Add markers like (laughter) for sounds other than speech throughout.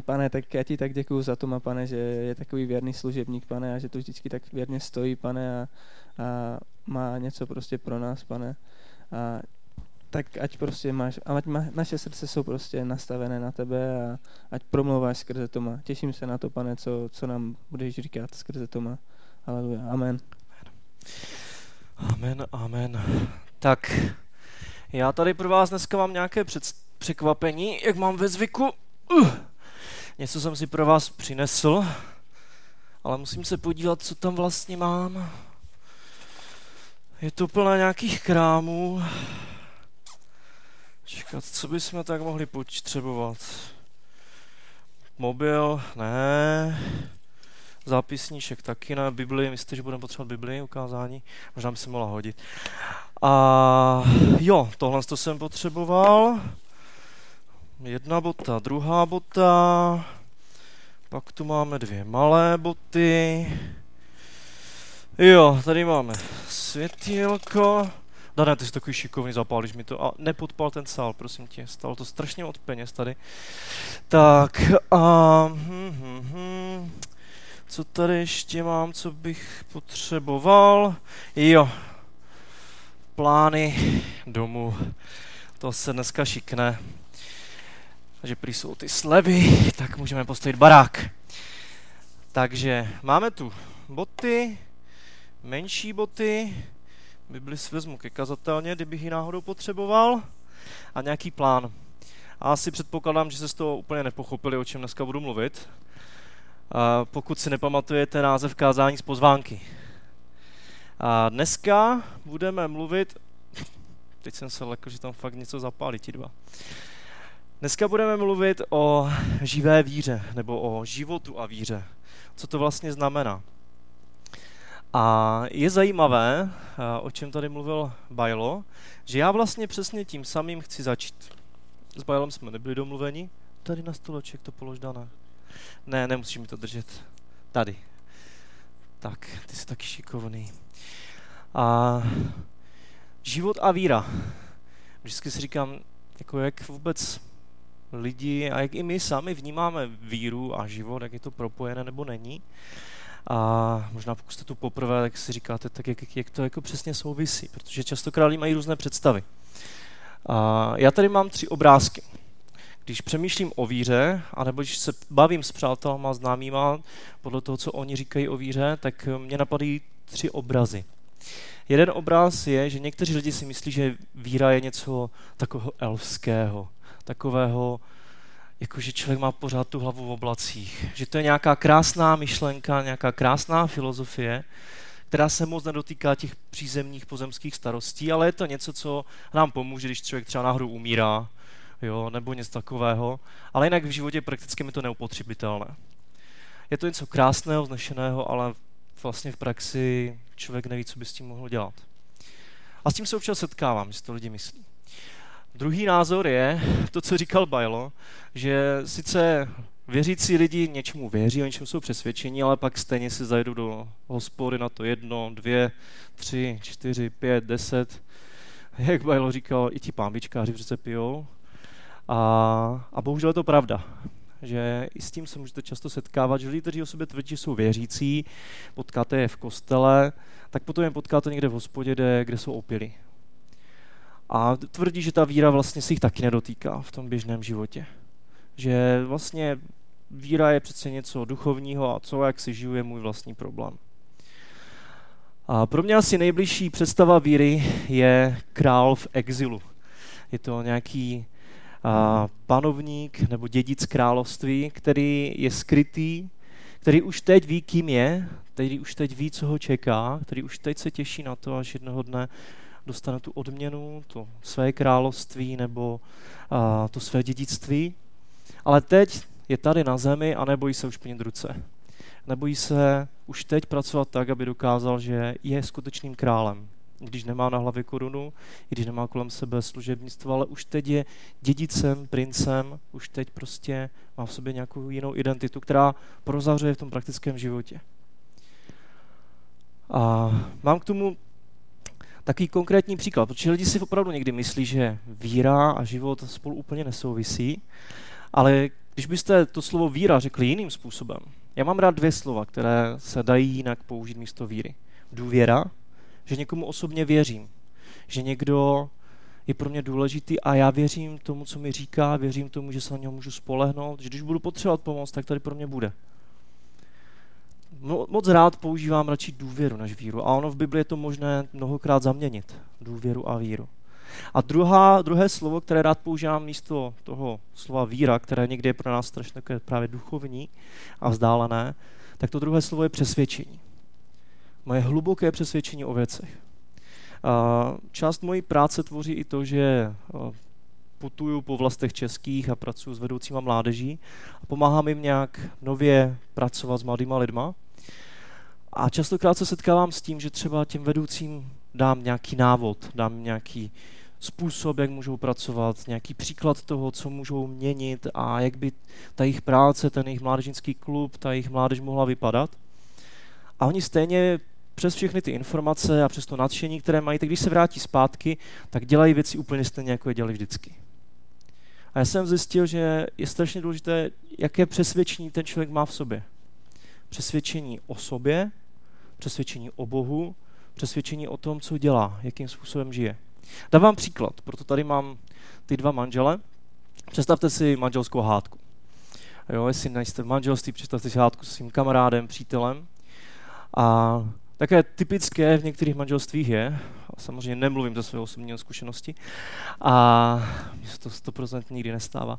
Pane, tak já ti tak děkuju za to, pane, že je takový věrný služebník, pane, a že to vždycky tak věrně stojí, pane, a, a má něco prostě pro nás, pane. A tak ať prostě máš, ať má, naše srdce jsou prostě nastavené na tebe a ať promlouváš skrze Toma. Těším se na to, pane, co, co nám budeš říkat skrze Toma. Aleluja. Amen. Amen, amen. Tak, já tady pro vás dneska mám nějaké před, překvapení, jak mám ve zvyku. Uh, něco jsem si pro vás přinesl, ale musím se podívat, co tam vlastně mám. Je to plné nějakých krámů. Čekat, co bychom tak mohli potřebovat? Mobil, ne. Zápisníšek taky ne. Bibli, myslíte, že budeme potřebovat Bibli, ukázání? Možná by se mohla hodit. A jo, tohle to jsem potřeboval. Jedna bota, druhá bota. Pak tu máme dvě malé boty. Jo, tady máme světýlko. Dane, ty jsi takový šikovný, zapálíš mi to. A nepodpal ten sál, prosím tě. Stalo to strašně od peněz tady. Tak, a... Hm, hm, hm. Co tady ještě mám, co bych potřeboval? Jo, plány domů. To se dneska šikne. Takže prý jsou ty slevy, tak můžeme postavit barák. Takže máme tu boty, menší boty, Bibli si vezmu ke kazatelně, kdybych ji náhodou potřeboval, a nějaký plán. A asi předpokládám, že se z toho úplně nepochopili, o čem dneska budu mluvit. Pokud si nepamatujete název kázání z pozvánky. A dneska budeme mluvit, teď jsem se lekl, že tam fakt něco zapálí ti dva. Dneska budeme mluvit o živé víře, nebo o životu a víře. Co to vlastně znamená? A je zajímavé, o čem tady mluvil Bajlo, že já vlastně přesně tím samým chci začít. S Bajlem jsme nebyli domluveni. Tady na stoleček to polož, Dana. Ne, nemusíš mi to držet. Tady. Tak, ty jsi taky šikovný. A život a víra. Vždycky si říkám, jako jak vůbec lidi a jak i my sami vnímáme víru a život, jak je to propojené nebo není. A možná pokud jste tu poprvé, tak si říkáte, tak jak, jak to jako přesně souvisí, protože častokrát lidi mají různé představy. A já tady mám tři obrázky. Když přemýšlím o víře, anebo když se bavím s přátelama, známýma, podle toho, co oni říkají o víře, tak mě napadají tři obrazy. Jeden obraz je, že někteří lidi si myslí, že víra je něco takového elfského, takového, jakože člověk má pořád tu hlavu v oblacích. Že to je nějaká krásná myšlenka, nějaká krásná filozofie, která se moc nedotýká těch přízemních pozemských starostí, ale je to něco, co nám pomůže, když člověk třeba náhodou umírá, jo, nebo něco takového, ale jinak v životě prakticky mi to neupotřebitelné. Je to něco krásného, znešeného, ale vlastně v praxi člověk neví, co by s tím mohl dělat. A s tím se občas setkávám, že to lidi myslí. Druhý názor je to, co říkal Bajlo, že sice věřící lidi něčemu věří, o něčem jsou přesvědčení, ale pak stejně si zajdou do hospody na to jedno, dvě, tři, čtyři, pět, deset. Jak Bajlo říkal, i ti pámbičkáři přece pijou. A, a bohužel je to pravda že i s tím se můžete často setkávat, že lidi, kteří o sobě tvrdí, že jsou věřící, potkáte je v kostele, tak potom je potkáte někde v hospodě, kde, kde jsou opily. A tvrdí, že ta víra vlastně se jich taky nedotýká v tom běžném životě. Že vlastně víra je přece něco duchovního a co, jak si žiju, je můj vlastní problém. A pro mě asi nejbližší představa víry je král v exilu. Je to nějaký a, panovník nebo dědic království, který je skrytý, který už teď ví, kým je, který už teď ví, co ho čeká, který už teď se těší na to, až jednoho dne dostane tu odměnu, to své království nebo a, to své dědictví. Ale teď je tady na zemi a nebojí se už plnit ruce. Nebojí se už teď pracovat tak, aby dokázal, že je skutečným králem. Když nemá na hlavě korunu, když nemá kolem sebe služebnictvo, ale už teď je dědicem, princem, už teď prostě má v sobě nějakou jinou identitu, která prozařuje v tom praktickém životě. A mám k tomu takový konkrétní příklad, protože lidi si opravdu někdy myslí, že víra a život spolu úplně nesouvisí, ale Když byste to slovo víra řekli jiným způsobem, já mám rád dvě slova, které se dají jinak použít místo víry. Důvěra, že někomu osobně věřím, že někdo je pro mě důležitý a já věřím tomu, co mi říká, věřím tomu, že se na něho můžu spolehnout, že když budu potřebovat pomoc, tak tady pro mě bude. Moc rád používám radši důvěru než víru a ono v Bibli je to možné mnohokrát zaměnit, důvěru a víru. A druhá, druhé slovo, které rád používám místo toho slova víra, které někdy je pro nás strašně také právě duchovní a vzdálené, tak to druhé slovo je přesvědčení. Moje hluboké přesvědčení o věcech. A část mojí práce tvoří i to, že putuju po vlastech českých a pracuji s vedoucíma mládeží a pomáhám jim nějak nově pracovat s mladýma lidma. A častokrát se setkávám s tím, že třeba těm vedoucím dám nějaký návod, dám nějaký způsob, jak můžou pracovat, nějaký příklad toho, co můžou měnit a jak by ta jejich práce, ten jejich mládežnický klub, ta jejich mládež mohla vypadat. A oni stejně přes všechny ty informace a přes to nadšení, které mají, tak když se vrátí zpátky, tak dělají věci úplně stejně, jako je dělali vždycky. A já jsem zjistil, že je strašně důležité, jaké přesvědčení ten člověk má v sobě. Přesvědčení o sobě, přesvědčení o Bohu, přesvědčení o tom, co dělá, jakým způsobem žije. Dávám příklad, proto tady mám ty dva manžele. Představte si manželskou hádku. Jo, jestli nejste v manželství, představte si hádku se svým kamarádem, přítelem. A také typické v některých manželstvích je, a samozřejmě nemluvím ze své osobní zkušenosti, a mně se to 100% nikdy nestává,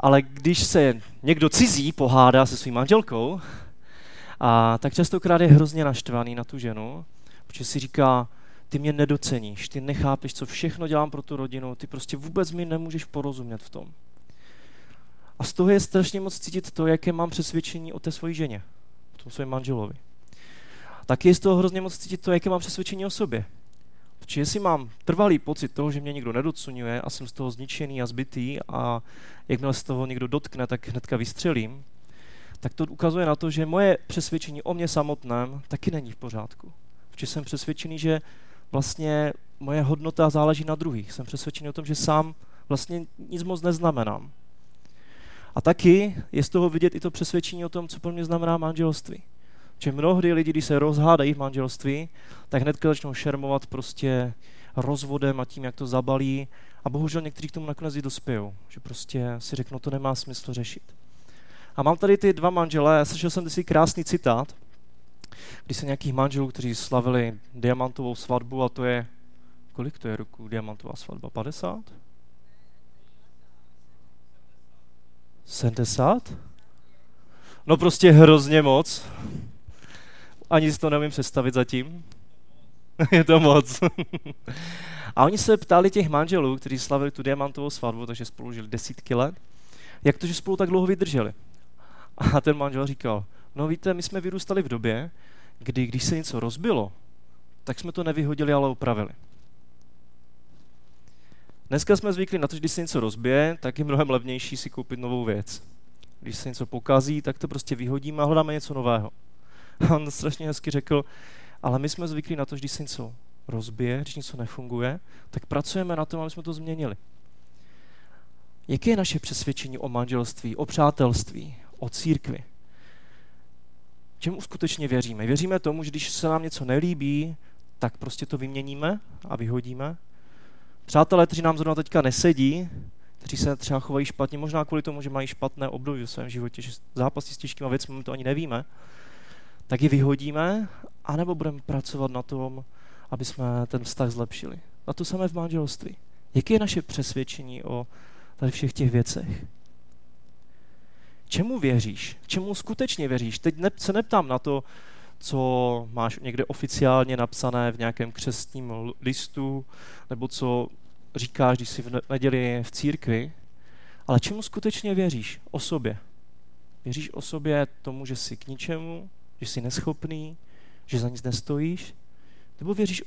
ale když se někdo cizí pohádá se svým manželkou, a tak častokrát je hrozně naštvaný na tu ženu, protože si říká, ty mě nedoceníš, ty nechápeš, co všechno dělám pro tu rodinu, ty prostě vůbec mi nemůžeš porozumět v tom. A z toho je strašně moc cítit to, jaké mám přesvědčení o té své ženě, o tom svém manželovi. Tak je z toho hrozně moc cítit to, jaké mám přesvědčení o sobě. Protože jestli mám trvalý pocit toho, že mě někdo nedocenuje a jsem z toho zničený a zbytý a jakmile se toho někdo dotkne, tak hnedka vystřelím, tak to ukazuje na to, že moje přesvědčení o mě samotném taky není v pořádku. Protože jsem přesvědčený, že vlastně moje hodnota záleží na druhých. Jsem přesvědčený o tom, že sám vlastně nic moc neznamenám. A taky je z toho vidět i to přesvědčení o tom, co pro mě znamená manželství. Že mnohdy lidi, když se rozhádají v manželství, tak hned začnou šermovat prostě rozvodem a tím, jak to zabalí. A bohužel někteří k tomu nakonec i dospějou. Že prostě si řeknou, to nemá smysl řešit. A mám tady ty dva manžele, slyšel jsem si krásný citát, když se nějakých manželů, kteří slavili diamantovou svatbu a to je, kolik to je roku diamantová svatba? 50? 70? No prostě hrozně moc. Ani si to nevím představit zatím. (laughs) je to moc. a oni se ptali těch manželů, kteří slavili tu diamantovou svatbu, takže spolu žili desítky let, jak to, že spolu tak dlouho vydrželi. A ten manžel říkal, no víte, my jsme vyrůstali v době, kdy když se něco rozbilo, tak jsme to nevyhodili, ale opravili. Dneska jsme zvyklí na to, že když se něco rozbije, tak je mnohem levnější si koupit novou věc. Když se něco pokazí, tak to prostě vyhodíme a hledáme něco nového. A (laughs) on strašně hezky řekl, ale my jsme zvyklí na to, že když se něco rozbije, když něco nefunguje, tak pracujeme na tom, aby jsme to změnili. Jaké je naše přesvědčení o manželství, o přátelství, o církvi? Čemu skutečně věříme? Věříme tomu, že když se nám něco nelíbí, tak prostě to vyměníme a vyhodíme? Přátelé, kteří nám zrovna teďka nesedí, kteří se třeba chovají špatně, možná kvůli tomu, že mají špatné období v svém životě, že zápasí s těžkými věcmi, my to ani nevíme, tak ji vyhodíme, anebo budeme pracovat na tom, aby jsme ten vztah zlepšili. Na to samé v manželství. Jaké je naše přesvědčení o tady všech těch věcech? Čemu věříš? Čemu skutečně věříš? Teď ne, se neptám na to, co máš někde oficiálně napsané v nějakém křestním listu, nebo co říkáš, když jsi v neděli v církvi, ale čemu skutečně věříš? O sobě. Věříš o sobě tomu, že jsi k ničemu, že jsi neschopný, že za nic nestojíš? Nebo věříš,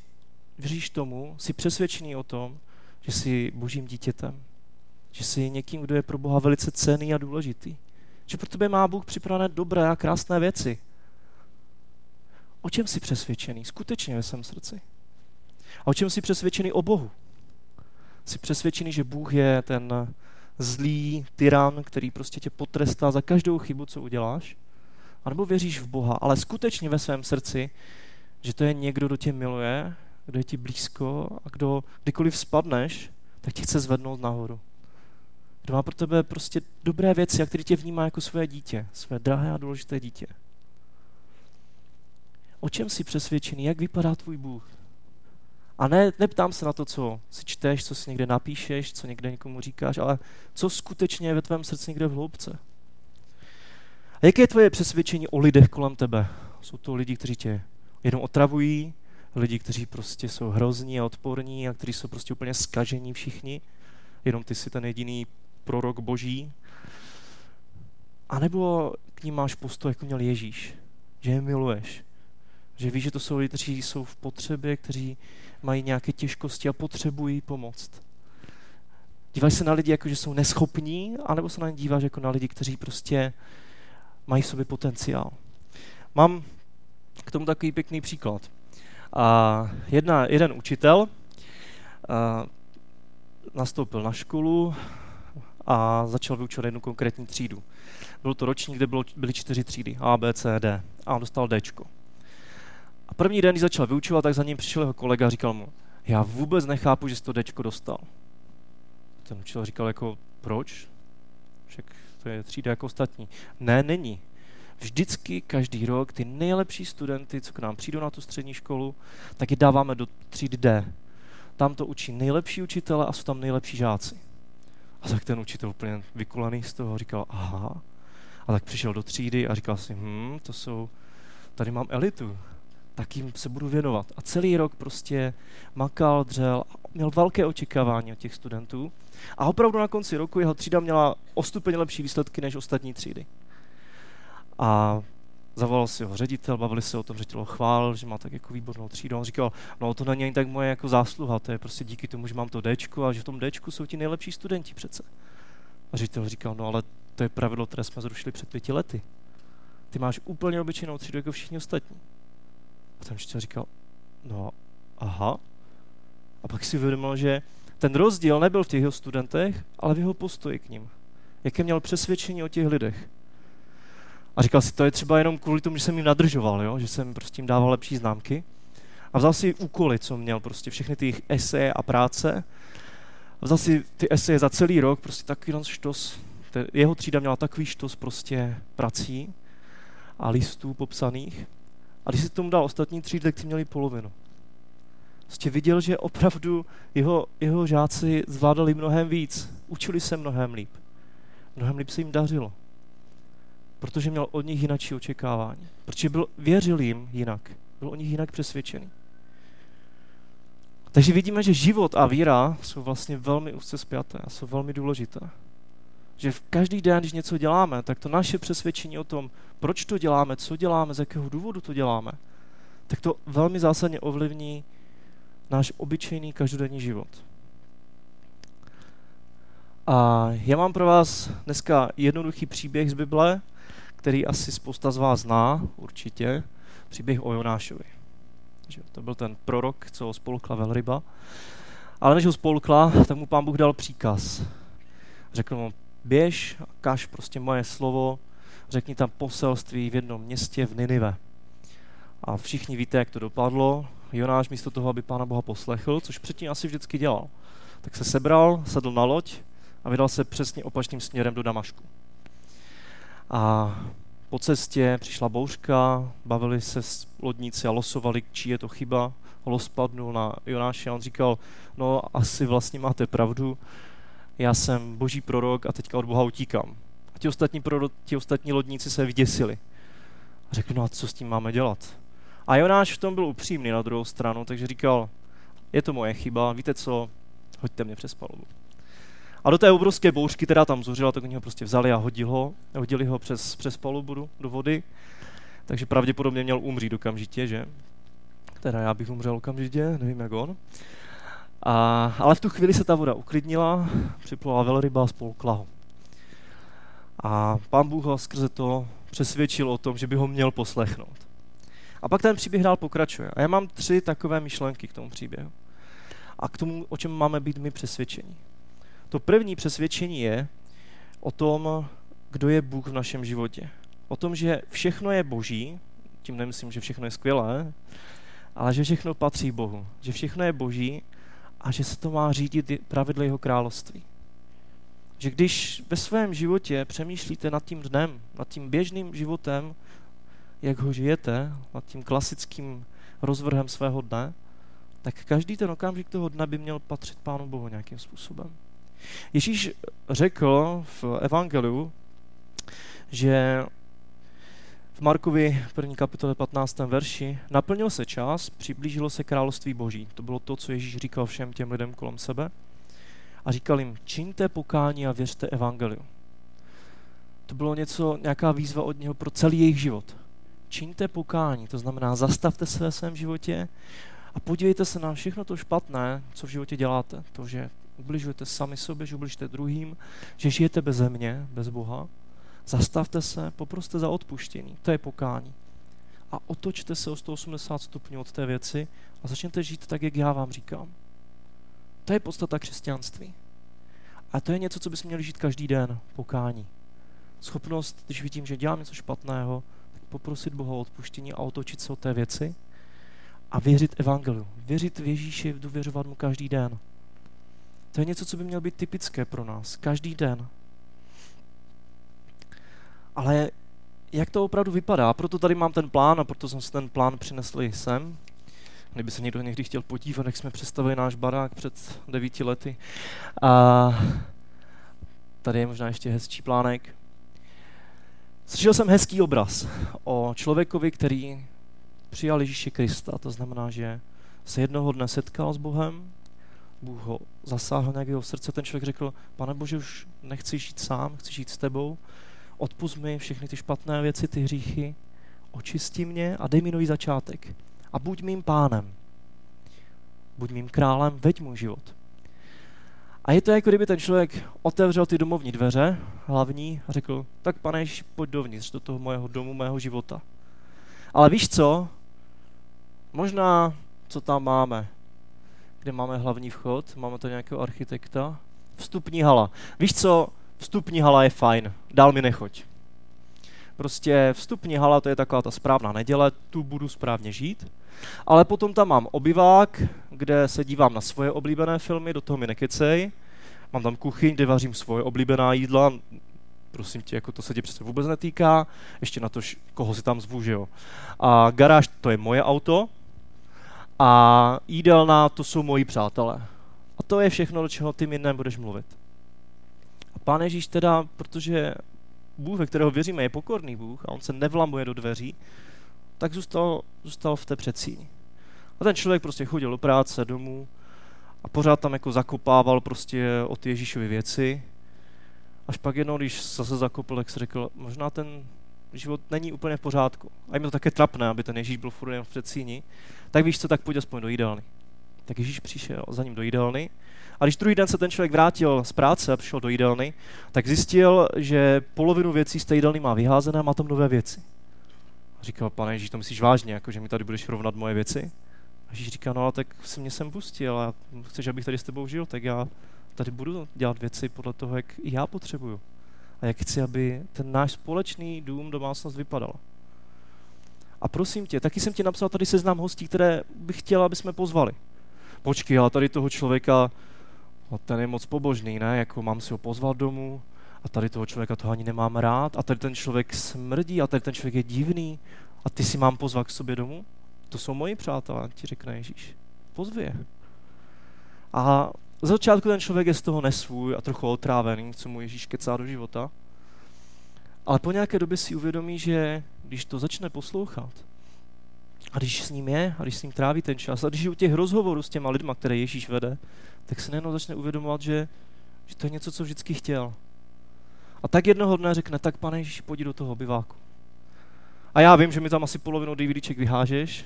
věříš tomu, jsi přesvědčený o tom, že jsi božím dítětem? Že jsi někým, kdo je pro Boha velice cený a důležitý? Že pro tebe má Bůh připravené dobré a krásné věci? O čem jsi přesvědčený skutečně ve svém srdci? A o čem jsi přesvědčený o Bohu? Jsi přesvědčený, že Bůh je ten zlý tyran, který prostě tě potrestá za každou chybu, co uděláš, anebo věříš v Boha, ale skutečně ve svém srdci, že to je někdo, kdo tě miluje, kdo je ti blízko a kdo, kdykoliv spadneš, tak tě chce zvednout nahoru. Kdo má pro tebe prostě dobré věci a který tě vnímá jako své dítě, své drahé a důležité dítě. O čem jsi přesvědčený? Jak vypadá tvůj Bůh? A ne, neptám se na to, co si čteš, co si někde napíšeš, co někde někomu říkáš, ale co skutečně je ve tvém srdci někde v hloubce. A jaké je tvoje přesvědčení o lidech kolem tebe? Jsou to lidi, kteří tě jenom otravují, lidi, kteří prostě jsou hrozní a odporní a kteří jsou prostě úplně skažení všichni, jenom ty jsi ten jediný prorok boží. A nebo k ním máš postoj, jako měl Ježíš, že je miluješ, že víš, že to jsou lidi, kteří jsou v potřebě, kteří mají nějaké těžkosti a potřebují pomoct. Díváš se na lidi, jako že jsou neschopní, anebo se na ně díváš jako na lidi, kteří prostě mají v sobě potenciál. Mám k tomu takový pěkný příklad. A jedna, jeden učitel a, nastoupil na školu a začal vyučovat jednu konkrétní třídu. Byl to ročník, kde bylo, byly čtyři třídy, A, B, C, D. A on dostal D. A první den, když začal vyučovat, tak za ním přišel jeho kolega a říkal mu, já vůbec nechápu, že jsi to D dostal. Ten učitel říkal jako, proč? Však to je třída jako ostatní. Ne, není. Vždycky, každý rok, ty nejlepší studenty, co k nám přijdou na tu střední školu, tak je dáváme do třídy D. Tam to učí nejlepší učitele a jsou tam nejlepší žáci. A tak ten učitel úplně vykulený z toho říkal, aha. A tak přišel do třídy a říkal si, hm, to jsou, tady mám elitu, tak jim se budu věnovat. A celý rok prostě makal, dřel, měl velké očekávání od těch studentů. A opravdu na konci roku jeho třída měla o stupeň lepší výsledky než ostatní třídy. A zavolal si ho ředitel, bavili se o tom, ředitel ho chválil, že má tak jako výbornou třídu. On říkal, no to není ani tak moje jako zásluha, to je prostě díky tomu, že mám to Dčko a že v tom Dčku jsou ti nejlepší studenti přece. A ředitel říkal, no ale to je pravidlo, které jsme zrušili před pěti lety. Ty máš úplně obyčejnou třídu jako všichni ostatní. A ten učitel říkal, no aha. A pak si uvědomil, že ten rozdíl nebyl v těch jeho studentech, ale v jeho postoji k ním. Jaké měl přesvědčení o těch lidech. A říkal si, to je třeba jenom kvůli tomu, že jsem jim nadržoval, jo? že jsem prostě jim dával lepší známky. A vzal si úkoly, co měl, prostě všechny ty eseje a práce. A vzal si ty eseje za celý rok, prostě takový štos. Jeho třída měla takový štos prostě prací a listů popsaných. A když si tomu dal ostatní třídy, tak ty měli polovinu. Prostě viděl, že opravdu jeho, jeho žáci zvládali mnohem víc, učili se mnohem líp. Mnohem líp se jim dařilo protože měl od nich jinačí očekávání. Protože byl, věřil jim jinak. Byl o nich jinak přesvědčený. Takže vidíme, že život a víra jsou vlastně velmi úzce spjaté a jsou velmi důležité. Že v každý den, když něco děláme, tak to naše přesvědčení o tom, proč to děláme, co děláme, z jakého důvodu to děláme, tak to velmi zásadně ovlivní náš obyčejný každodenní život. A já mám pro vás dneska jednoduchý příběh z Bible, který asi spousta z vás zná, určitě, příběh o Jonášovi. Že to byl ten prorok, co ho spolkla velryba. Ale než ho spolkla, tak mu pán Bůh dal příkaz. Řekl mu, běž kaž prostě moje slovo, řekni tam poselství v jednom městě v Ninive. A všichni víte, jak to dopadlo. Jonáš místo toho, aby pána Boha poslechl, což předtím asi vždycky dělal, tak se sebral, sedl na loď a vydal se přesně opačným směrem do Damašku. A po cestě přišla bouřka, bavili se s lodníci a losovali, čí je to chyba. Los spadnul na Jonáše a on říkal, no asi vlastně máte pravdu, já jsem boží prorok a teďka od Boha utíkám. A ti ostatní, prorok, ti ostatní lodníci se vyděsili. A řekli, no a co s tím máme dělat? A Jonáš v tom byl upřímný na druhou stranu, takže říkal, je to moje chyba, víte co, hoďte mě přes palubu. A do té obrovské bouřky, která tam zuřila, tak oni ho prostě vzali a hodili ho, hodili ho přes, přes palubu do vody. Takže pravděpodobně měl umřít okamžitě, že? Teda já bych umřel okamžitě, nevím jak on. A, ale v tu chvíli se ta voda uklidnila, připlula velryba a spolkla ho. A pán Bůh ho skrze to přesvědčil o tom, že by ho měl poslechnout. A pak ten příběh dál pokračuje. A já mám tři takové myšlenky k tomu příběhu. A k tomu, o čem máme být my přesvědčení. To první přesvědčení je o tom, kdo je Bůh v našem životě. O tom, že všechno je boží, tím nemyslím, že všechno je skvělé, ale že všechno patří Bohu. Že všechno je boží a že se to má řídit pravidly jeho království. Že když ve svém životě přemýšlíte nad tím dnem, nad tím běžným životem, jak ho žijete, nad tím klasickým rozvrhem svého dne, tak každý ten okamžik toho dne by měl patřit Pánu Bohu nějakým způsobem. Ježíš řekl v Evangeliu, že v Markovi první kapitole 15. verši naplnil se čas, přiblížilo se království boží. To bylo to, co Ježíš říkal všem těm lidem kolem sebe. A říkal jim, čiňte pokání a věřte evangeliu. To bylo něco, nějaká výzva od něho pro celý jejich život. Čiňte pokání, to znamená zastavte se ve svém životě a podívejte se na všechno to špatné, co v životě děláte. To, že ubližujete sami sobě, že ubližujete druhým, že žijete bez země, bez Boha Zastavte se, poproste za odpuštění. To je pokání. A otočte se o 180 stupňů od té věci a začněte žít tak, jak já vám říkám. To je podstata křesťanství. A to je něco, co bychom měli žít každý den, pokání. Schopnost, když vidím, že dělám něco špatného, tak poprosit Boha o odpuštění a otočit se od té věci a věřit evangeliu. Věřit v Ježíši, důvěřovat mu každý den. To je něco, co by mělo být typické pro nás. Každý den. Ale jak to opravdu vypadá? Proto tady mám ten plán a proto jsem si ten plán přinesl i sem. Kdyby se někdo někdy chtěl podívat, jak jsme představili náš barák před devíti lety. A tady je možná ještě hezčí plánek. Slyšel jsem hezký obraz o člověkovi, který přijal Ježíše Krista. To znamená, že se jednoho dne setkal s Bohem, Bůh ho zasáhl nějak jeho srdce, ten člověk řekl, pane Bože, už nechci žít sám, chci žít s tebou odpust mi všechny ty špatné věci, ty hříchy, očisti mě a dej mi nový začátek. A buď mým pánem, buď mým králem, veď můj život. A je to jako kdyby ten člověk otevřel ty domovní dveře, hlavní, a řekl, tak pane Ježíš, pojď dovnitř do toho mojeho domu, mého života. Ale víš co? Možná, co tam máme, kde máme hlavní vchod, máme to nějakého architekta, vstupní hala. Víš co? vstupní hala je fajn, dál mi nechoď. Prostě vstupní hala to je taková ta správná neděle, tu budu správně žít. Ale potom tam mám obyvák, kde se dívám na svoje oblíbené filmy, do toho mi nekecej. Mám tam kuchyň, kde vařím svoje oblíbená jídla, prosím tě, jako to se tě přece vůbec netýká, ještě na to, koho si tam zvu, že jo. A garáž, to je moje auto a jídelná, to jsou moji přátelé. A to je všechno, do čeho ty mi nebudeš mluvit. Pán Ježíš teda, protože Bůh, ve kterého věříme, je pokorný Bůh a on se nevlamuje do dveří, tak zůstal, zůstal v té předsíni. A ten člověk prostě chodil do práce, domů a pořád tam jako zakopával prostě o ty Ježíšovy věci. Až pak jednou, když zase zakopl, tak se řekl, možná ten život není úplně v pořádku. A je mi to také trapné, aby ten Ježíš byl furt jen v předsíni. Tak víš co, tak pojď aspoň do jídelny. Tak Ježíš přišel za ním do jídelny a když druhý den se ten člověk vrátil z práce a přišel do jídelny, tak zjistil, že polovinu věcí z té jídelny má vyházené a má tam nové věci. A říkal, pane Ježíš, to myslíš vážně, jako že mi tady budeš rovnat moje věci? A Ježíš říká, no ale tak si mě sem pustil a chceš, abych tady s tebou žil, tak já tady budu dělat věci podle toho, jak já potřebuju. A jak chci, aby ten náš společný dům, domácnost vypadal. A prosím tě, taky jsem ti napsal tady seznam hostí, které bych chtěl, aby jsme pozvali. Počkej, ale tady toho člověka a ten je moc pobožný, ne? Jako mám si ho pozvat domů a tady toho člověka toho ani nemám rád a tady ten člověk smrdí a tady ten člověk je divný a ty si mám pozvat k sobě domů? To jsou moji přátelé, ti řekne Ježíš. Pozvi je. A z začátku ten člověk je z toho nesvůj a trochu otrávený, co mu Ježíš kecá do života. Ale po nějaké době si uvědomí, že když to začne poslouchat, a když s ním je, a když s ním tráví ten čas, a když je u těch rozhovorů s těma lidma, které Ježíš vede, tak se najednou začne uvědomovat, že, že to je něco, co vždycky chtěl. A tak jednoho dne řekne, tak pane Ježíš, pojď do toho obyváku. A já vím, že mi tam asi polovinu DVDček vyhážeš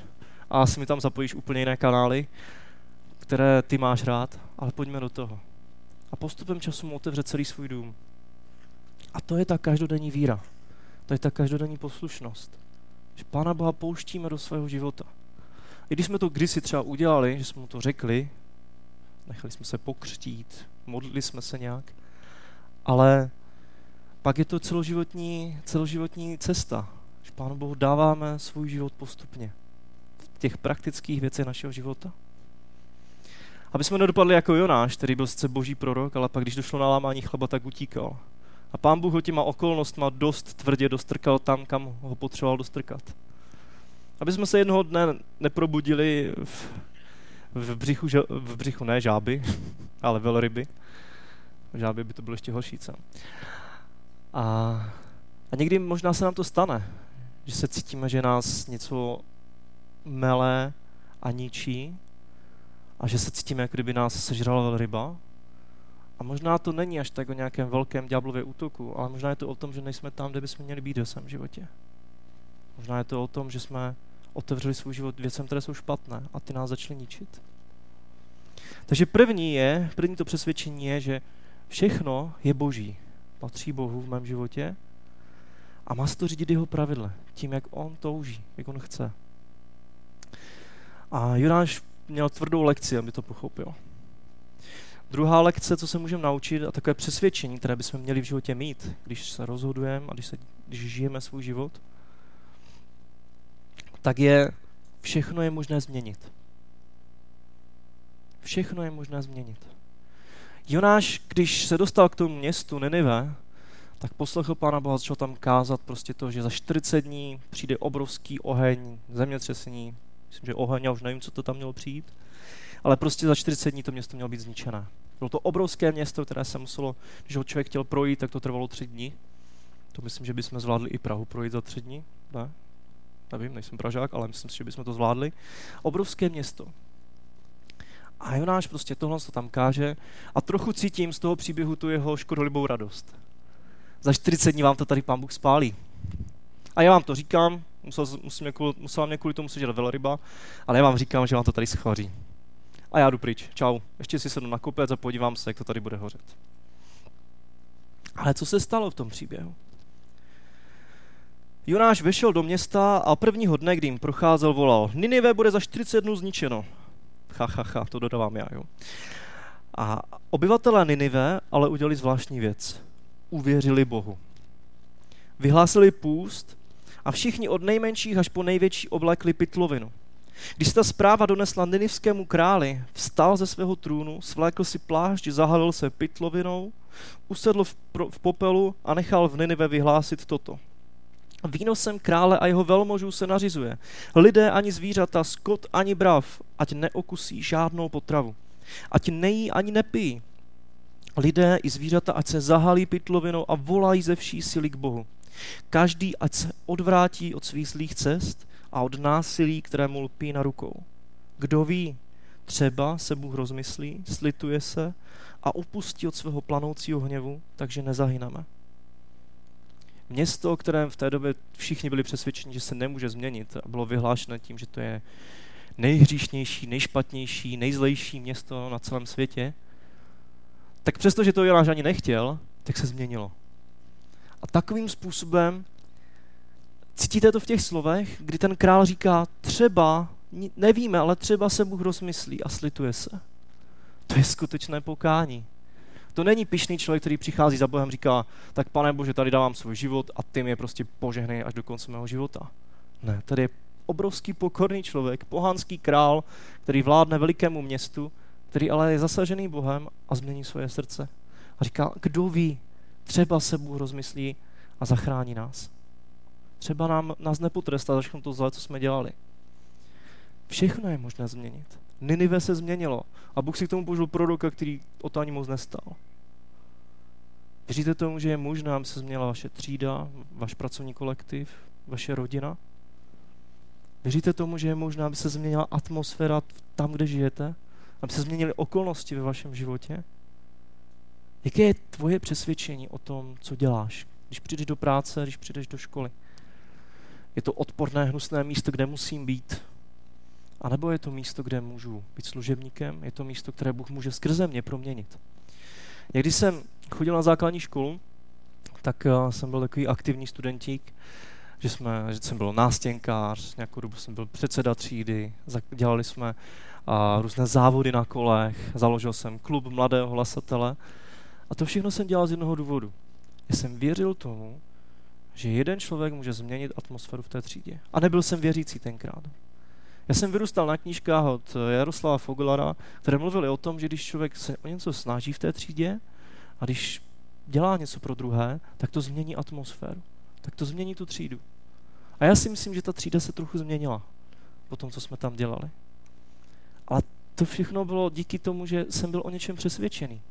a asi mi tam zapojíš úplně jiné kanály, které ty máš rád, ale pojďme do toho. A postupem času mu otevře celý svůj dům. A to je ta každodenní víra. To je ta každodenní poslušnost. Že Pána Boha pouštíme do svého života. I když jsme to kdysi třeba udělali, že jsme mu to řekli, nechali jsme se pokřtít, modlili jsme se nějak, ale pak je to celoživotní, celoživotní cesta, že Pánu Bohu dáváme svůj život postupně v těch praktických věcech našeho života. Aby jsme nedopadli jako Jonáš, který byl sice boží prorok, ale pak když došlo na lámání chleba, tak utíkal. A pán Bůh ho těma okolnostma dost tvrdě dostrkal tam, kam ho potřeboval dostrkat. Aby jsme se jednoho dne neprobudili v, v, břichu, v břichu ne žáby, (laughs) ale velryby. Žáby by to bylo ještě horší, co? A, a někdy možná se nám to stane, že se cítíme, že nás něco mele a ničí a že se cítíme, jako kdyby nás sežrala velryba. A možná to není až tak o nějakém velkém ďáblově útoku, ale možná je to o tom, že nejsme tam, kde bychom měli být ve svém životě. Možná je to o tom, že jsme otevřeli svůj život věcem, které jsou špatné a ty nás začaly ničit. Takže první je, první to přesvědčení je, že všechno je boží. Patří Bohu v mém životě a má se to řídit jeho pravidle, tím, jak on touží, jak on chce. A Jonáš měl tvrdou lekci, aby to pochopil. Druhá lekce, co se můžeme naučit, a takové přesvědčení, které bychom měli v životě mít, když se rozhodujeme a když, se, když žijeme svůj život, tak je, všechno je možné změnit. Všechno je možné změnit. Jonáš, když se dostal k tomu městu Ninive, tak poslechl Pána Boha, začal tam kázat prostě to, že za 40 dní přijde obrovský oheň, zemětřesení, myslím, že oheň, já už nevím, co to tam mělo přijít, ale prostě za 40 dní to město mělo být zničené. Bylo to obrovské město, které se muselo, když ho člověk chtěl projít, tak to trvalo tři dny. To myslím, že bychom zvládli i Prahu projít za tři dny, ne? Nevím, nejsem Pražák, ale myslím si, že bychom to zvládli. Obrovské město. A Jonáš prostě tohle se tam káže a trochu cítím z toho příběhu tu jeho škodolibou radost. Za 40 dní vám to tady pán Bůh spálí. A já vám to říkám, musel, musel, mě, kvůli, musel mě kvůli tomu sežrat velryba, ale já vám říkám, že vám to tady schvaří. A já jdu pryč. Čau. Ještě si sednu na kopec a podívám se, jak to tady bude hořet. Ale co se stalo v tom příběhu? Jonáš vešel do města a prvního dne, kdy jim procházel, volal Ninive bude za 40 dnů zničeno. Ha, ha, ha, to dodávám já, jo. A obyvatelé Ninive ale udělali zvláštní věc. Uvěřili Bohu. Vyhlásili půst a všichni od nejmenších až po největší oblekli pytlovinu. Když ta zpráva donesla ninivskému králi, vstal ze svého trůnu, svlékl si plášť, zahalil se pytlovinou, usedl v, pro, v popelu a nechal v Ninive vyhlásit toto. Výnosem krále a jeho velmožů se nařizuje. Lidé ani zvířata, skot ani brav, ať neokusí žádnou potravu. Ať nejí ani nepijí. Lidé i zvířata, ať se zahalí pytlovinou a volají ze vší síly k Bohu. Každý, ať se odvrátí od svých zlých cest a od násilí, které mu lpí na rukou. Kdo ví, třeba se Bůh rozmyslí, slituje se a upustí od svého planoucího hněvu, takže nezahyneme. Město, o kterém v té době všichni byli přesvědčeni, že se nemůže změnit a bylo vyhlášené tím, že to je nejhříšnější, nejšpatnější, nejzlejší město na celém světě, tak přesto, že to Jonáš ani nechtěl, tak se změnilo. A takovým způsobem cítíte to v těch slovech, kdy ten král říká, třeba, nevíme, ale třeba se Bůh rozmyslí a slituje se. To je skutečné pokání. To není pišný člověk, který přichází za Bohem, říká, tak pane Bože, tady dávám svůj život a ty mě prostě požehnej až do konce mého života. Ne, tady je obrovský pokorný člověk, pohanský král, který vládne velikému městu, který ale je zasažený Bohem a změní svoje srdce. A říká, kdo ví, třeba se Bůh rozmyslí a zachrání nás. Třeba nám, nás nepotrestá za všechno to zlé, co jsme dělali. Všechno je možné změnit. Ninive se změnilo a Bůh si k tomu použil proroka, který o to ani moc nestal. Věříte tomu, že je možné, aby se změnila vaše třída, váš pracovní kolektiv, vaše rodina? Věříte tomu, že je možné, aby se změnila atmosféra tam, kde žijete? Aby se změnily okolnosti ve vašem životě? Jaké je tvoje přesvědčení o tom, co děláš, když přijdeš do práce, když přijdeš do školy? Je to odporné, hnusné místo, kde musím být? A nebo je to místo, kde můžu být služebníkem? Je to místo, které Bůh může skrze mě proměnit? Jak když jsem chodil na základní školu, tak uh, jsem byl takový aktivní studentík, že, jsme, že jsem byl nástěnkář, nějakou dobu jsem byl předseda třídy, dělali jsme a, různé závody na kolech, založil jsem klub mladého hlasatele a to všechno jsem dělal z jednoho důvodu. Já jsem věřil tomu, že jeden člověk může změnit atmosféru v té třídě. A nebyl jsem věřící tenkrát. Já jsem vyrůstal na knížkách od Jaroslava Fogelara, které mluvili o tom, že když člověk se o něco snaží v té třídě a když dělá něco pro druhé, tak to změní atmosféru. Tak to změní tu třídu. A já si myslím, že ta třída se trochu změnila po tom, co jsme tam dělali. Ale to všechno bylo díky tomu, že jsem byl o něčem přesvědčený.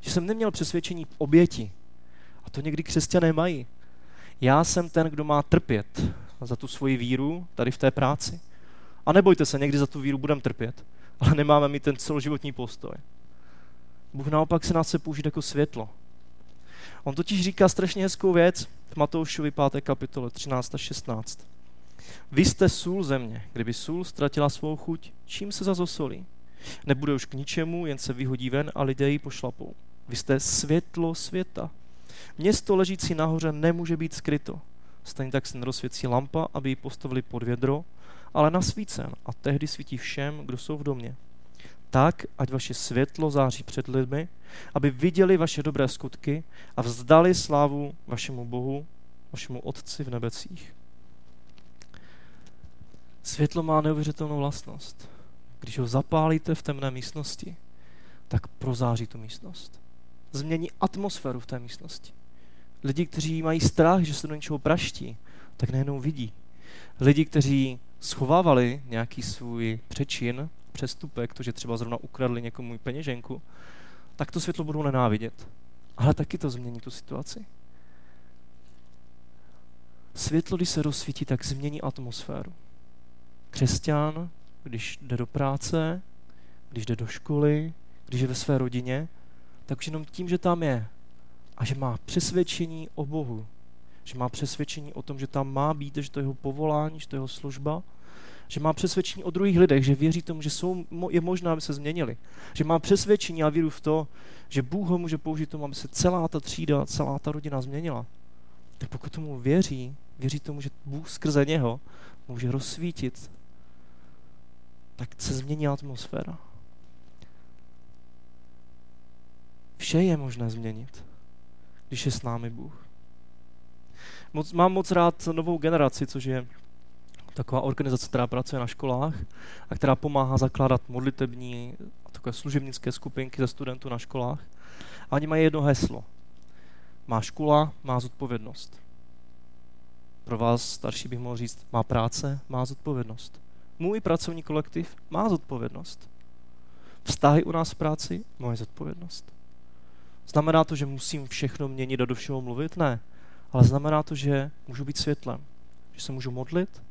Že jsem neměl přesvědčení oběti. A to někdy křesťané mají. Já jsem ten, kdo má trpět za tu svoji víru tady v té práci. A nebojte se, někdy za tu víru budeme trpět, ale nemáme mít ten celoživotní postoj. Bůh naopak se nás chce použít jako světlo. On totiž říká strašně hezkou věc v Matoušovi 5. kapitole 13 a 16. Vy jste sůl země. Kdyby sůl ztratila svou chuť, čím se zazosolí? Nebude už k ničemu, jen se vyhodí ven a lidé ji pošlapou. Vy jste světlo světa. Město ležící nahoře nemůže být skryto. Stejně tak se nerozsvěcí lampa, aby ji postavili pod vědro, ale nasvícen a tehdy svítí všem, kdo jsou v domě. Tak, ať vaše světlo září před lidmi, aby viděli vaše dobré skutky a vzdali slávu vašemu Bohu, vašemu Otci v nebecích. Světlo má neuvěřitelnou vlastnost. Když ho zapálíte v temné místnosti, tak prozáří tu místnost. Změní atmosféru v té místnosti. Lidi, kteří mají strach, že se do něčeho praští, tak nejenom vidí. Lidi, kteří schovávali nějaký svůj přečin, přestupek, to, že třeba zrovna ukradli někomu peněženku, tak to světlo budou nenávidět. Ale taky to změní tu situaci. Světlo, když se rozsvítí, tak změní atmosféru. Křesťan, když jde do práce, když jde do školy, když je ve své rodině, tak už jenom tím, že tam je a že má přesvědčení o Bohu, že má přesvědčení o tom, že tam má být, že to je jeho povolání, že to je jeho služba, že má přesvědčení o druhých lidech, že věří tomu, že jsou, je možné, aby se změnili. Že má přesvědčení a víru v to, že Bůh ho může použít tomu, aby se celá ta třída, celá ta rodina změnila. Tak pokud tomu věří, věří tomu, že Bůh skrze něho může rozsvítit, tak se změní atmosféra. Vše je možné změnit, když je s námi Bůh. Moc, mám moc rád novou generaci, což je taková organizace, která pracuje na školách a která pomáhá zakládat modlitební a takové služebnické skupinky ze studentů na školách. A oni mají jedno heslo. Má škola, má zodpovědnost. Pro vás starší bych mohl říct, má práce, má zodpovědnost. Můj pracovní kolektiv má zodpovědnost. Vztahy u nás v práci, moje zodpovědnost. Znamená to, že musím všechno měnit a do všeho mluvit? Ne. Ale znamená to, že můžu být světlem. Že se můžu modlit,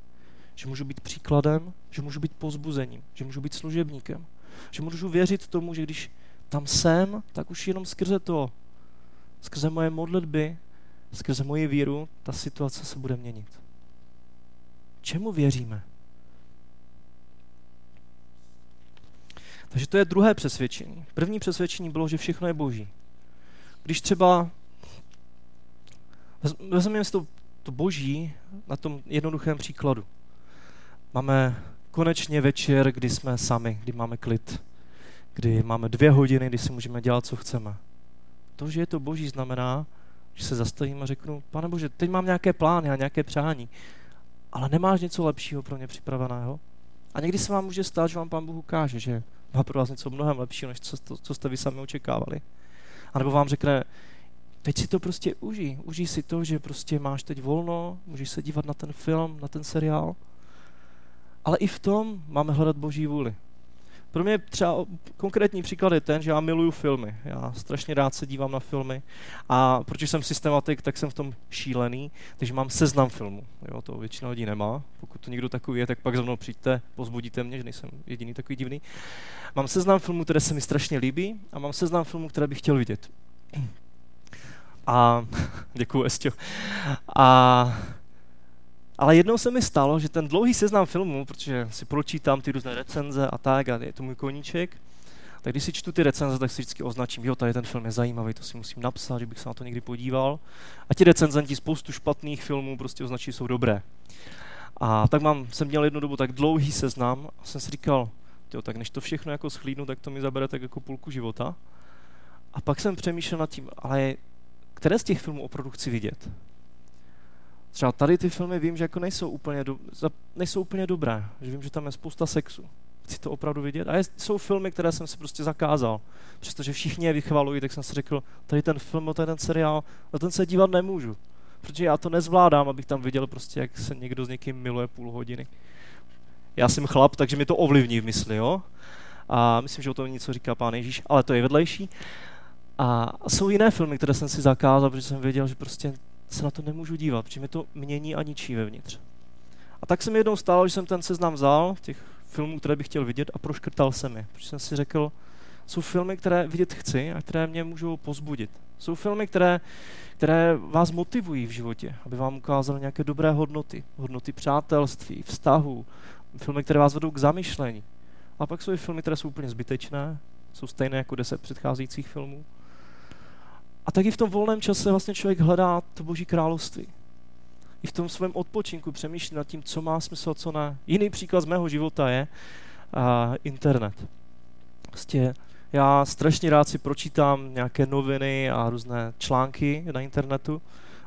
že můžu být příkladem, že můžu být pozbuzením, že můžu být služebníkem, že můžu věřit tomu, že když tam jsem, tak už jenom skrze to, skrze moje modlitby, skrze moji víru, ta situace se bude měnit. Čemu věříme? Takže to je druhé přesvědčení. První přesvědčení bylo, že všechno je boží. Když třeba vezmeme si to, to boží na tom jednoduchém příkladu. Máme konečně večer, kdy jsme sami, kdy máme klid, kdy máme dvě hodiny, kdy si můžeme dělat, co chceme. To, že je to boží, znamená, že se zastavím a řeknu, pane Bože, teď mám nějaké plány a nějaké přání, ale nemáš něco lepšího pro mě připraveného? A někdy se vám může stát, že vám pán Bůh ukáže, že má pro vás něco mnohem lepšího, než co, co jste vy sami očekávali. A nebo vám řekne, teď si to prostě užij. Užij si to, že prostě máš teď volno, můžeš se dívat na ten film, na ten seriál, ale i v tom máme hledat boží vůli. Pro mě třeba konkrétní příklad je ten, že já miluju filmy. Já strašně rád se dívám na filmy a protože jsem systematik, tak jsem v tom šílený, takže mám seznam filmů. Jo, to většina lidí nemá. Pokud to někdo takový je, tak pak za mnou přijďte, pozbudíte mě, že nejsem jediný takový divný. Mám seznam filmů, které se mi strašně líbí a mám seznam filmů, které bych chtěl vidět. A (laughs) děkuji, Estio. A ale jednou se mi stalo, že ten dlouhý seznam filmů, protože si pročítám ty různé recenze a tak, a je to můj koníček, tak když si čtu ty recenze, tak si vždycky označím, jo, tady ten film je zajímavý, to si musím napsat, že bych se na to někdy podíval. A ti recenzenti spoustu špatných filmů prostě označí, jsou dobré. A tak mám, jsem měl jednu dobu tak dlouhý seznam a jsem si říkal, jo, tak než to všechno jako schlídnu, tak to mi zabere tak jako půlku života. A pak jsem přemýšlel nad tím, ale které z těch filmů opravdu chci vidět? Třeba tady ty filmy vím, že jako nejsou úplně, do, nejsou úplně dobré, že vím, že tam je spousta sexu. Chci to opravdu vidět. A je, jsou filmy, které jsem si prostě zakázal. Přestože všichni je vychvalují, tak jsem si řekl, tady ten film, tady ten seriál, na ten se dívat nemůžu. Protože já to nezvládám, abych tam viděl prostě, jak se někdo s někým miluje půl hodiny. Já jsem chlap, takže mi to ovlivní v mysli, jo? A myslím, že o tom něco říká pán Ježíš, ale to je vedlejší. A jsou jiné filmy, které jsem si zakázal, protože jsem věděl, že prostě se na to nemůžu dívat, protože mi to mění a ničí vevnitř. A tak se mi jednou stalo, že jsem ten seznam vzal, těch filmů, které bych chtěl vidět a proškrtal jsem je. Protože jsem si řekl, jsou filmy, které vidět chci a které mě můžou pozbudit. Jsou filmy, které, které vás motivují v životě, aby vám ukázaly nějaké dobré hodnoty. Hodnoty přátelství, vztahu, filmy, které vás vedou k zamyšlení. A pak jsou i filmy, které jsou úplně zbytečné, jsou stejné jako deset předcházejících filmů. A taky v tom volném čase vlastně člověk hledá to boží království. I v tom svém odpočinku přemýšlí nad tím, co má smysl, co ne. Jiný příklad z mého života je uh, internet. Prostě já strašně rád si pročítám nějaké noviny a různé články na internetu.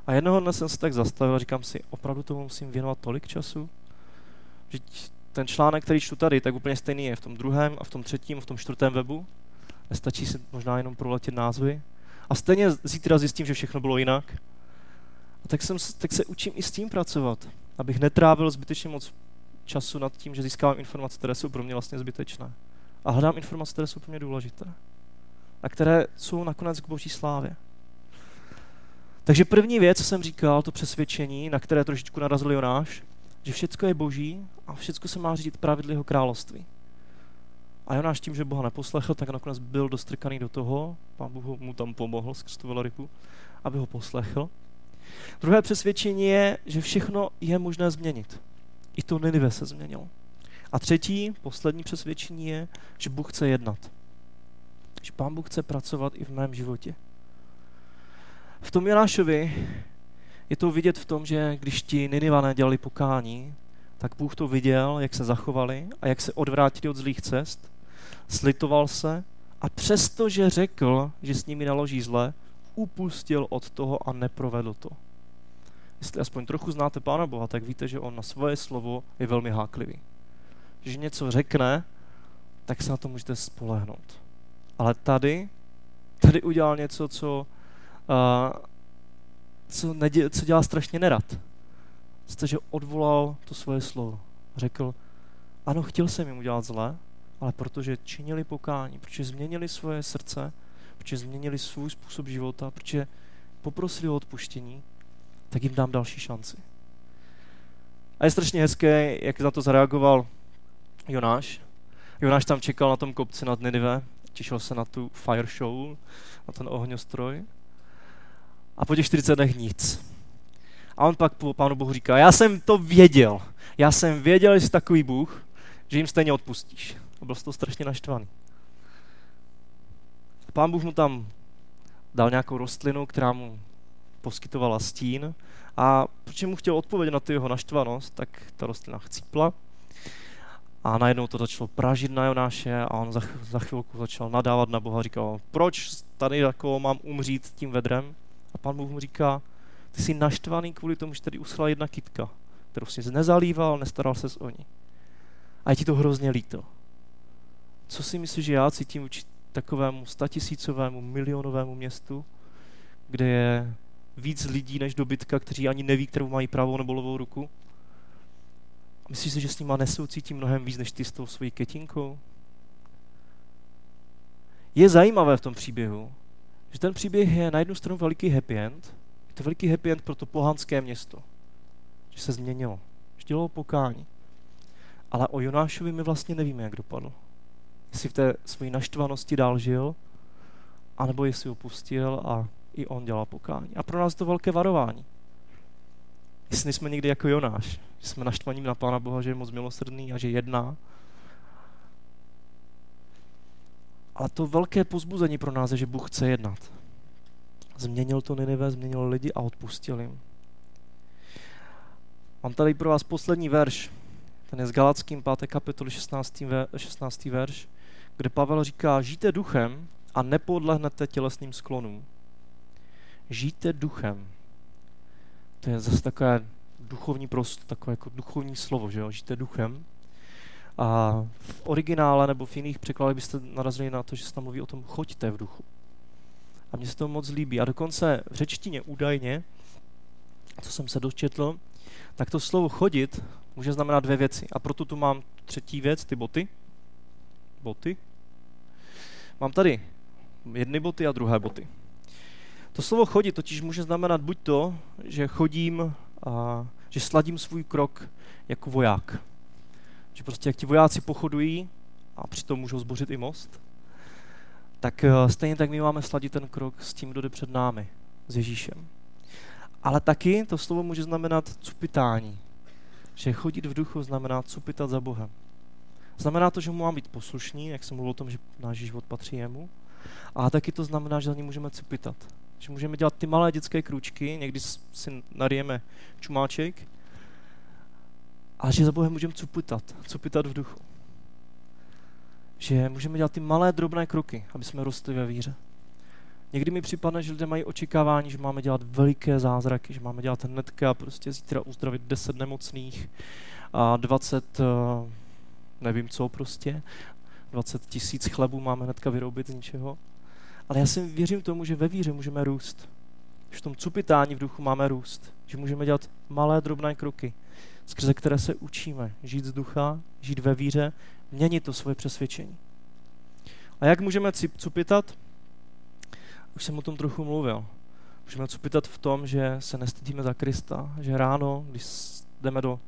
A jednoho dne jsem se tak zastavil a říkám si, opravdu tomu musím věnovat tolik času? Že ten článek, který čtu tady, tak úplně stejný je v tom druhém a v tom třetím, v tom čtvrtém webu. Nestačí si možná jenom proletět názvy. A stejně zítra zjistím, že všechno bylo jinak. A tak, jsem, tak se učím i s tím pracovat, abych netrávil zbytečně moc času nad tím, že získávám informace, které jsou pro mě vlastně zbytečné. A hledám informace, které jsou pro mě důležité. A které jsou nakonec k boží slávě. Takže první věc, co jsem říkal, to přesvědčení, na které trošičku narazil Jonáš, že všechno je boží a všechno se má řídit pravidly jeho království. A Jonáš tím, že Boha neposlechl, tak nakonec byl dostrkaný do toho, pán Bůh mu tam pomohl skrz tu velrybu, aby ho poslechl. Druhé přesvědčení je, že všechno je možné změnit. I to Ninive se změnilo. A třetí, poslední přesvědčení je, že Bůh chce jednat. Že Pán Bůh chce pracovat i v mém životě. V tom Jonášovi je to vidět v tom, že když ti Ninivané dělali pokání, tak Bůh to viděl, jak se zachovali a jak se odvrátili od zlých cest, slitoval se a přesto, že řekl, že s nimi naloží zle, upustil od toho a neprovedl to. Jestli aspoň trochu znáte Pána Boha, tak víte, že on na svoje slovo je velmi háklivý. Že něco řekne, tak se na to můžete spolehnout. Ale tady, tady udělal něco, co, uh, co, nedě, co dělá strašně nerad. Jste, že odvolal to svoje slovo. Řekl, ano, chtěl jsem jim udělat zle, ale protože činili pokání, protože změnili svoje srdce, protože změnili svůj způsob života, protože poprosili o odpuštění, tak jim dám další šanci. A je strašně hezké, jak na to zareagoval Jonáš. Jonáš tam čekal na tom kopci nad Ninive, těšil se na tu fire show, na ten ohňostroj. A po těch 40 dnech nic. A on pak pánu Bohu říká, já jsem to věděl. Já jsem věděl, že jsi takový Bůh, že jim stejně odpustíš. A byl z toho strašně naštvaný. Pán Bůh mu tam dal nějakou rostlinu, která mu poskytovala stín a protože mu chtěl odpovědět na tu jeho naštvanost, tak ta rostlina chcípla a najednou to začalo pražit na Jonáše a on za, za chvilku začal nadávat na Boha, říkal, proč tady jako mám umřít tím vedrem? A pán Bůh mu říká, ty jsi naštvaný kvůli tomu, že tady uschla jedna kytka, kterou jsi nezalíval, nestaral se o ní. A je ti to hrozně líto. Co si myslíš, že já cítím vůči takovému statisícovému, milionovému městu, kde je víc lidí než dobytka, kteří ani neví, kterou mají pravou nebo levou ruku? Myslíš si, že s nima nesoucítí mnohem víc, než ty s tou svojí ketinkou? Je zajímavé v tom příběhu, že ten příběh je na jednu stranu veliký happy end, je to veliký happy end pro to pohanské město, že se změnilo, že dělalo pokání. Ale o Jonášovi my vlastně nevíme, jak dopadl. Jestli v té své naštvanosti dál žil, anebo jestli opustil a i on dělal pokání. A pro nás to velké varování. Jestli jsme někdy jako Jonáš, že jsme naštvaní na Pána Boha, že je moc milosrdný a že jedná. Ale to velké pozbuzení pro nás je, že Bůh chce jednat. Změnil to Ninive, změnil lidi a odpustil jim. Mám tady pro vás poslední verš. Ten je z Galackým 5. kapitoly 16. 16. verš, kde Pavel říká, žijte duchem a nepodlehnete tělesným sklonům. Žijte duchem. To je zase takové duchovní prosto, takové jako duchovní slovo, že jo? Žijte duchem. A v originále nebo v jiných překladech byste narazili na to, že se tam mluví o tom choďte v duchu. A mně se to moc líbí. A dokonce v řečtině údajně, co jsem se dočetl, tak to slovo chodit může znamenat dvě věci. A proto tu mám třetí věc, ty boty. Boty. Mám tady jedny boty a druhé boty. To slovo chodit totiž může znamenat buď to, že chodím, a, že sladím svůj krok jako voják. Že prostě jak ti vojáci pochodují a přitom můžou zbořit i most, tak eh, stejně tak my máme sladit ten krok s tím, kdo jde před námi, s Ježíšem. Ale taky to slovo může znamenat cupitání. Že chodit v duchu znamená cupitat za Bohem. Znamená to, že mu mám být poslušný, jak jsem mluvil o tom, že náš život patří jemu. A taky to znamená, že za ním můžeme cupitat. Že můžeme dělat ty malé dětské kručky, někdy si narijeme čumáček, a že za Bohem můžeme cupitat, cupitat v duchu. Že můžeme dělat ty malé drobné kroky, aby jsme rostli ve víře. Někdy mi připadne, že lidé mají očekávání, že máme dělat veliké zázraky, že máme dělat hnedka prostě zítra uzdravit 10 nemocných a 20, eh, nevím co prostě, 20 tisíc chlebů máme hnedka vyrobit z ničeho. Ale já si věřím tomu, že ve víře můžeme růst. Že v tom cupitání v duchu máme růst. Že můžeme dělat malé drobné kroky, skrze které se učíme žít z ducha, žít ve víře, měnit to svoje přesvědčení. A jak můžeme cupitat? Už jsem o tom trochu mluvil. Můžeme cupitat v tom, že se nestydíme za Krista, že ráno, když jdeme do,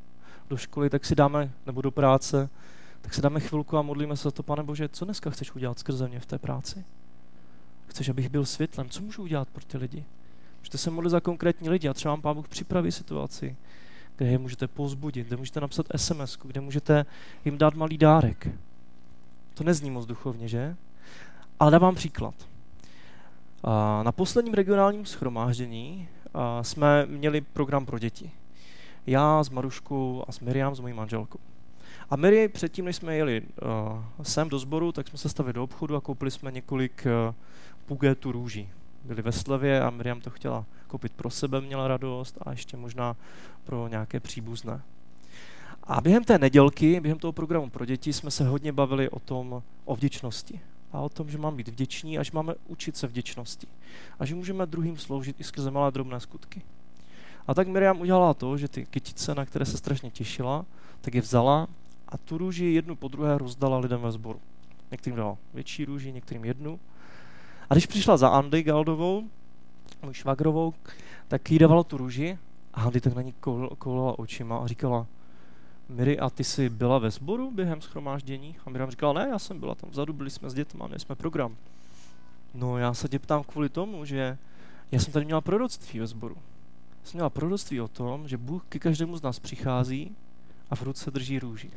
do školy, tak si dáme, nebo do práce, tak si dáme chvilku a modlíme se za to, pane Bože, co dneska chceš udělat skrze mě v té práci? Chceš, abych byl světlem? Co můžu udělat pro ty lidi? Můžete se modlit za konkrétní lidi a třeba vám Pán Bůh připraví situaci, kde je můžete pozbudit, kde můžete napsat SMS, kde můžete jim dát malý dárek. To nezní moc duchovně, že? Ale dávám příklad. Na posledním regionálním schromáždění jsme měli program pro děti. Já s Maruškou a s Miriam, s mojí manželkou. A Miri předtím, než jsme jeli uh, sem do sboru, tak jsme se stavili do obchodu a koupili jsme několik uh, pugetů růží. Byli ve slevě a Miriam to chtěla koupit pro sebe, měla radost a ještě možná pro nějaké příbuzné. A během té nedělky, během toho programu pro děti, jsme se hodně bavili o tom, o vděčnosti. A o tom, že mám být vděční a že máme učit se vděčnosti. A že můžeme druhým sloužit i skrze malé drobné skutky. A tak Miriam udělala to, že ty kytice, na které se strašně těšila, tak je vzala a tu růži jednu po druhé rozdala lidem ve sboru. Některým dala větší růži, některým jednu. A když přišla za Andy Galdovou, můj švagrovou, tak jí dávala tu růži a Andy tak na ní koulala očima a říkala, Miri, a ty jsi byla ve sboru během schromáždění? A Miriam říkala, ne, já jsem byla tam vzadu, byli jsme s dětmi, měli jsme program. No já se tě ptám kvůli tomu, že já jsem tady měla proroctví ve sboru. Jsem měla proroctví o tom, že Bůh ke každému z nás přichází a v ruce drží růži.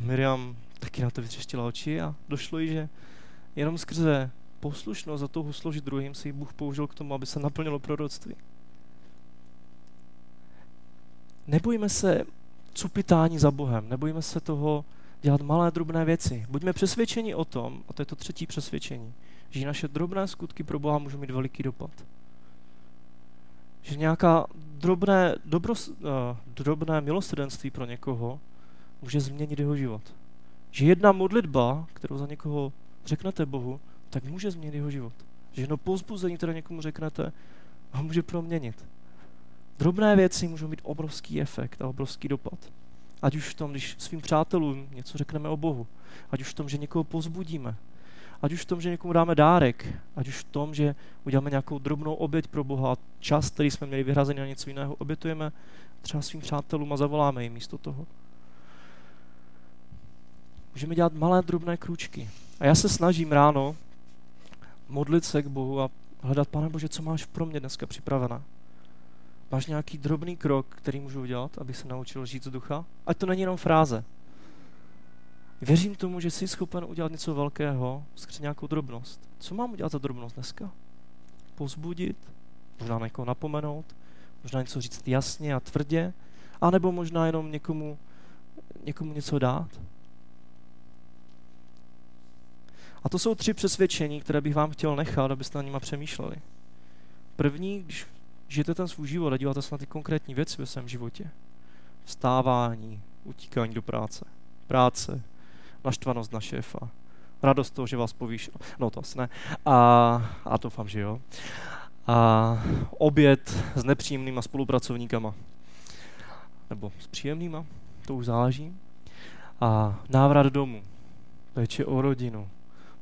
A Miriam taky na to vytřeštila oči a došlo jí, že jenom skrze poslušnost za toho sloužit druhým si Bůh použil k tomu, aby se naplnilo proroctví. Nebojíme se cupitání za Bohem, nebojíme se toho dělat malé drobné věci. Buďme přesvědčeni o tom, a to je to třetí přesvědčení, že naše drobné skutky pro Boha můžou mít veliký dopad. Že nějaká drobné, dobro, uh, drobné milosrdenství pro někoho může změnit jeho život. Že jedna modlitba, kterou za někoho řeknete Bohu, tak může změnit jeho život. Že jedno pozbuzení, které někomu řeknete, ho může proměnit. Drobné věci můžou mít obrovský efekt a obrovský dopad. Ať už v tom, když svým přátelům něco řekneme o Bohu, ať už v tom, že někoho pozbudíme, ať už v tom, že někomu dáme dárek, ať už v tom, že uděláme nějakou drobnou oběť pro Boha čas, který jsme měli vyhrazený na něco jiného, obětujeme třeba svým přátelům a zavoláme jim místo toho. Můžeme dělat malé drobné kručky. A já se snažím ráno modlit se k Bohu a hledat, Pane Bože, co máš pro mě dneska připravené. Máš nějaký drobný krok, který můžu udělat, abych se naučil žít z ducha? Ať to není jenom fráze. Věřím tomu, že jsi schopen udělat něco velkého skrze nějakou drobnost. Co mám udělat za drobnost dneska? Pozbudit, možná někoho napomenout, možná něco říct jasně a tvrdě, anebo možná jenom někomu, někomu něco dát. A to jsou tři přesvědčení, které bych vám chtěl nechat, abyste na nima přemýšleli. První, když žijete ten svůj život a díváte se na ty konkrétní věci ve svém životě. Vstávání, utíkání do práce, práce, naštvanost na šéfa, radost toho, že vás povíš, no to asi ne, a, a doufám, že jo. A oběd s nepříjemnýma spolupracovníkama, nebo s příjemnýma, to už záleží. A návrat domů, péče o rodinu,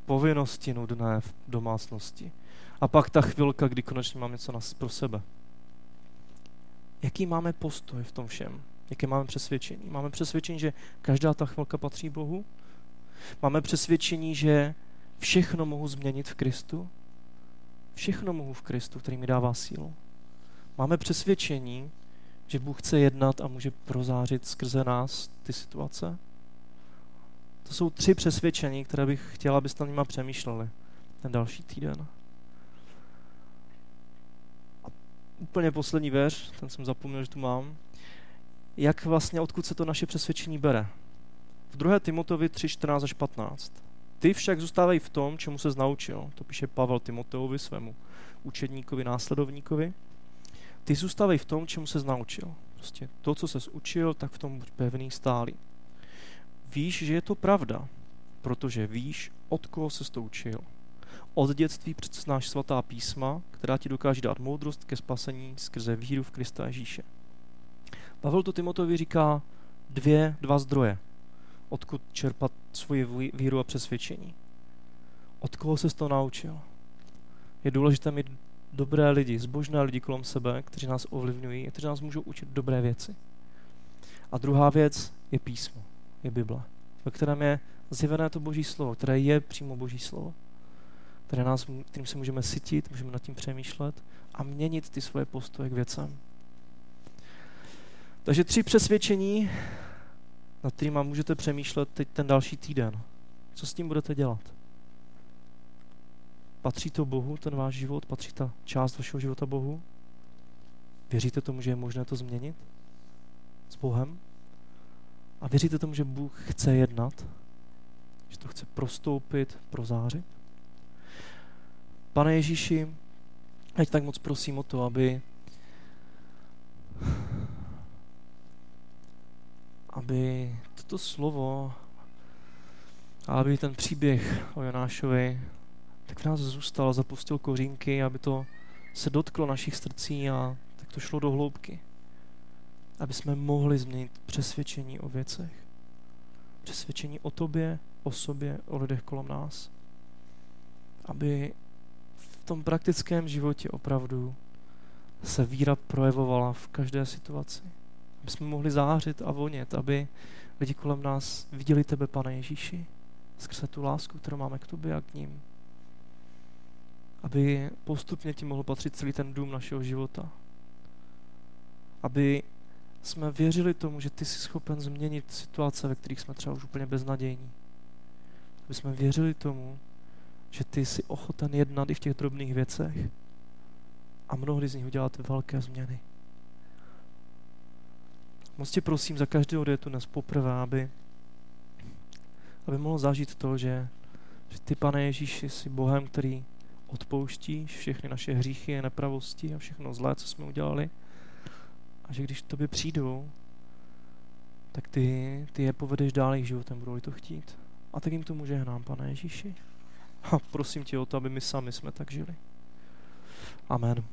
povinnosti nudné v domácnosti. A pak ta chvilka, kdy konečně mám něco pro sebe. Jaký máme postoj v tom všem? Jaké máme přesvědčení? Máme přesvědčení, že každá ta chvilka patří Bohu? Máme přesvědčení, že všechno mohu změnit v Kristu? Všechno mohu v Kristu, který mi dává sílu. Máme přesvědčení, že Bůh chce jednat a může prozářit skrze nás ty situace? To jsou tři přesvědčení, které bych chtěla, abyste nima přemýšleli ten další týden. A úplně poslední věř, ten jsem zapomněl, že tu mám. Jak vlastně, odkud se to naše přesvědčení bere? V 2. Timotovi 3, 14 až 15. Ty však zůstávají v tom, čemu se naučil. To píše Pavel Timoteovi, svému učedníkovi, následovníkovi. Ty zůstávej v tom, čemu se naučil. Prostě to, co se učil, tak v tom buď pevný, stálý. Víš, že je to pravda, protože víš, od koho se to učil. Od dětství přece znáš svatá písma, která ti dokáže dát moudrost ke spasení skrze víru v Krista Ježíše. Pavel to Timotovi říká dvě, dva zdroje, odkud čerpat svoji víru a přesvědčení. Od koho se to naučil? Je důležité mít dobré lidi, zbožné lidi kolem sebe, kteří nás ovlivňují, kteří nás můžou učit dobré věci. A druhá věc je písmo je Bible, ve kterém je zjevené to boží slovo, které je přímo boží slovo, které nás, kterým se můžeme sytit, můžeme nad tím přemýšlet a měnit ty svoje postoje k věcem. Takže tři přesvědčení, nad kterými můžete přemýšlet teď ten další týden. Co s tím budete dělat? Patří to Bohu, ten váš život? Patří ta část vašeho života Bohu? Věříte tomu, že je možné to změnit? S Bohem? A věříte tomu, že Bůh chce jednat? Že to chce prostoupit, prozářit? Pane Ježíši, ať tak moc prosím o to, aby aby toto slovo a aby ten příběh o Jonášovi tak v nás zůstal, zapustil kořínky, aby to se dotklo našich srdcí a tak to šlo do hloubky aby jsme mohli změnit přesvědčení o věcech. Přesvědčení o tobě, o sobě, o lidech kolem nás. Aby v tom praktickém životě opravdu se víra projevovala v každé situaci. Aby jsme mohli zářit a vonět, aby lidi kolem nás viděli tebe, Pane Ježíši, skrze tu lásku, kterou máme k tobě a k ním. Aby postupně ti mohl patřit celý ten dům našeho života. Aby jsme věřili tomu, že ty jsi schopen změnit situace, ve kterých jsme třeba už úplně beznadějní. Aby jsme věřili tomu, že ty jsi ochoten jednat i v těch drobných věcech a mnohdy z nich udělat velké změny. Moc tě prosím za každého, kdo je tu dnes poprvé, aby, aby mohl zažít to, že, že ty, pane Ježíši, jsi Bohem, který odpouštíš všechny naše hříchy a nepravosti a všechno zlé, co jsme udělali a že když k tobě přijdou, tak ty, ty je povedeš dál jejich životem, budou-li to chtít. A tak jim to může hnám, pane Ježíši. A prosím tě o to, aby my sami jsme tak žili. Amen.